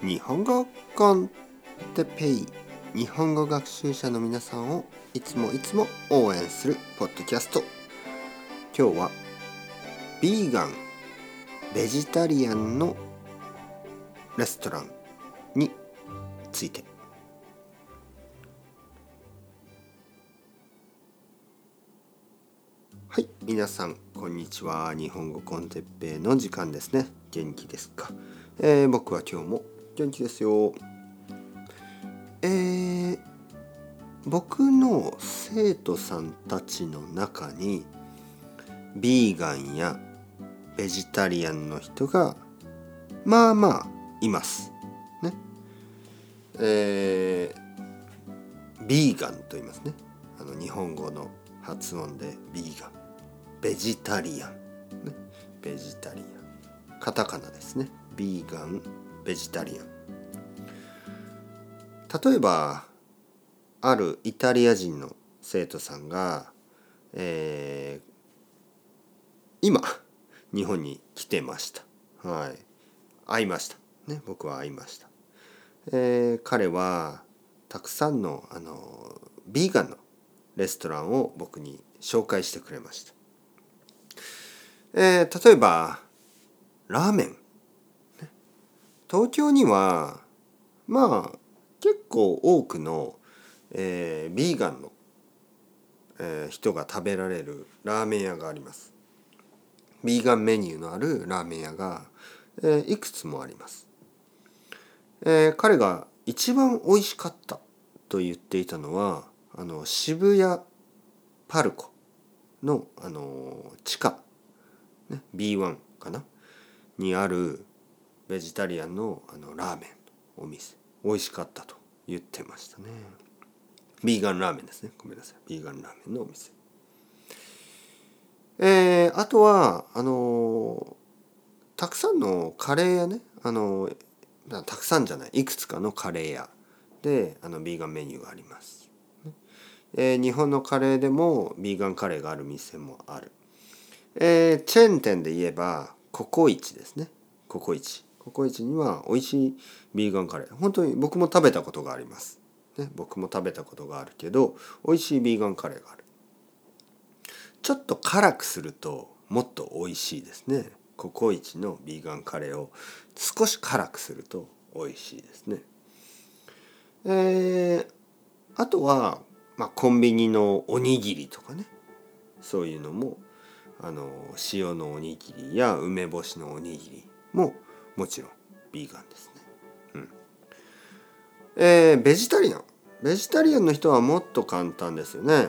日本語コンテペイ日本語学習者の皆さんをいつもいつも応援するポッドキャスト。今日はビーガンベジタリアンのレストランについて。はい皆さんこんにちは。日本語コンテッペイの時間ですね。元気ですか、えー、僕は今日も元気ですよ。えー、僕の生徒さんたちの中にビーガンやベジタリアンの人がまあまあいます。ね。えー、ビーガンと言いますね。あの日本語の発音でビーガン。ベジタリアン、ね、ベジタリアン。カタカナですね。ビーガンベジタリアン。例えばあるイタリア人の生徒さんが、えー、今日本に来てました。はい。会いました。ね僕は会いました、えー、彼はたくさんのあのビーガンのレストランを僕に紹介してくれました、えー、例えばラーメン。東京にはまあ結構多くの、えー、ビーガンの、えー、人が食べられるラーメン屋があります。ビーガンメニューのあるラーメン屋が、えー、いくつもあります。えー、彼が一番美味しかったと言っていたのはあの渋谷パルコのあの地下、ね、B1 かな？にあるベジタリアンのあのラーメンお店美味しかったと言ってましたね。ビーガンラーメンですね。ごめんなさい。ビーガンラーメンのお店。えー、あとはあのたくさんのカレー屋ね。あのたくさんじゃない。いくつかのカレー屋。であのビーガンメニューがあります、えー、日本のカレーでもビーガンカレーがある店もある、えー、チェーン店で言えばココイチですね。ココイチ。ココイチには美味しいビーガンカレー。本当に僕も食べたことがあります、ね、僕も食べたことがあるけど美味しいビーガンカレーがある。ちょっと辛くするともっと美味しいですね。ココイチのビーガンカレーを少し辛くすると美味しいですね。えー、あとは、まあ、コンビニのおにぎりとかね。そういうのもあの塩のおにぎりや梅干しのおにぎりももちろんビーガンですね。うん。えー、ベジタリアン。ベジタリアンの人はもっと簡単ですよね。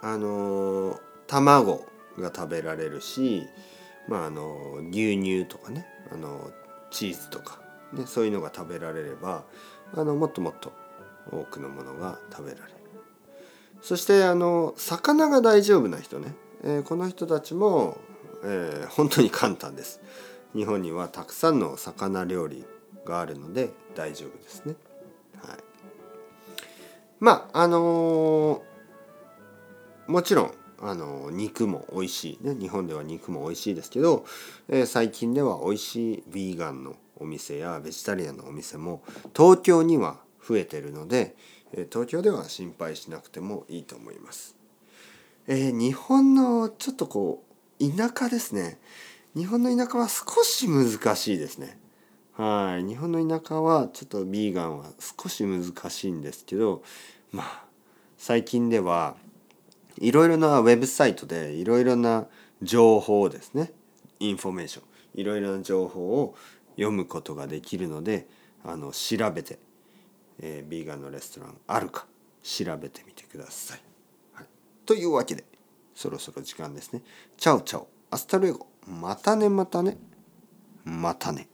あの卵が食べられるし、まああの牛乳とかね、あのチーズとかねそういうのが食べられれば、あのもっともっと多くのものが食べられる。そしてあの魚が大丈夫な人ね、え、この人たちも、えー、本当に簡単です。日本にはたくさんの魚料理があるので大丈夫ですね。はい、まああのー、もちろんあの肉も美味しいね日本では肉も美味しいですけど、えー、最近では美味しいヴィーガンのお店やベジタリアンのお店も東京には増えてるので、え東京では心配しなくてもいいと思います。え、日本のちょっとこう田舎ですね日本の田舎は少し難しいですね。はい。日本の田舎はちょっとビーガンは少し難しいんですけど、まあ、最近ではいろいろなウェブサイトでいろいろな情報ですね。インフォメーション。いろいろな情報を読むことができるので、あの、調べて、えー、ビーガンのレストランあるか調べてみてください。はい、というわけで、そろそろ時間ですね。チャオチャオ。アスタルエゴ。またねまたねまたね。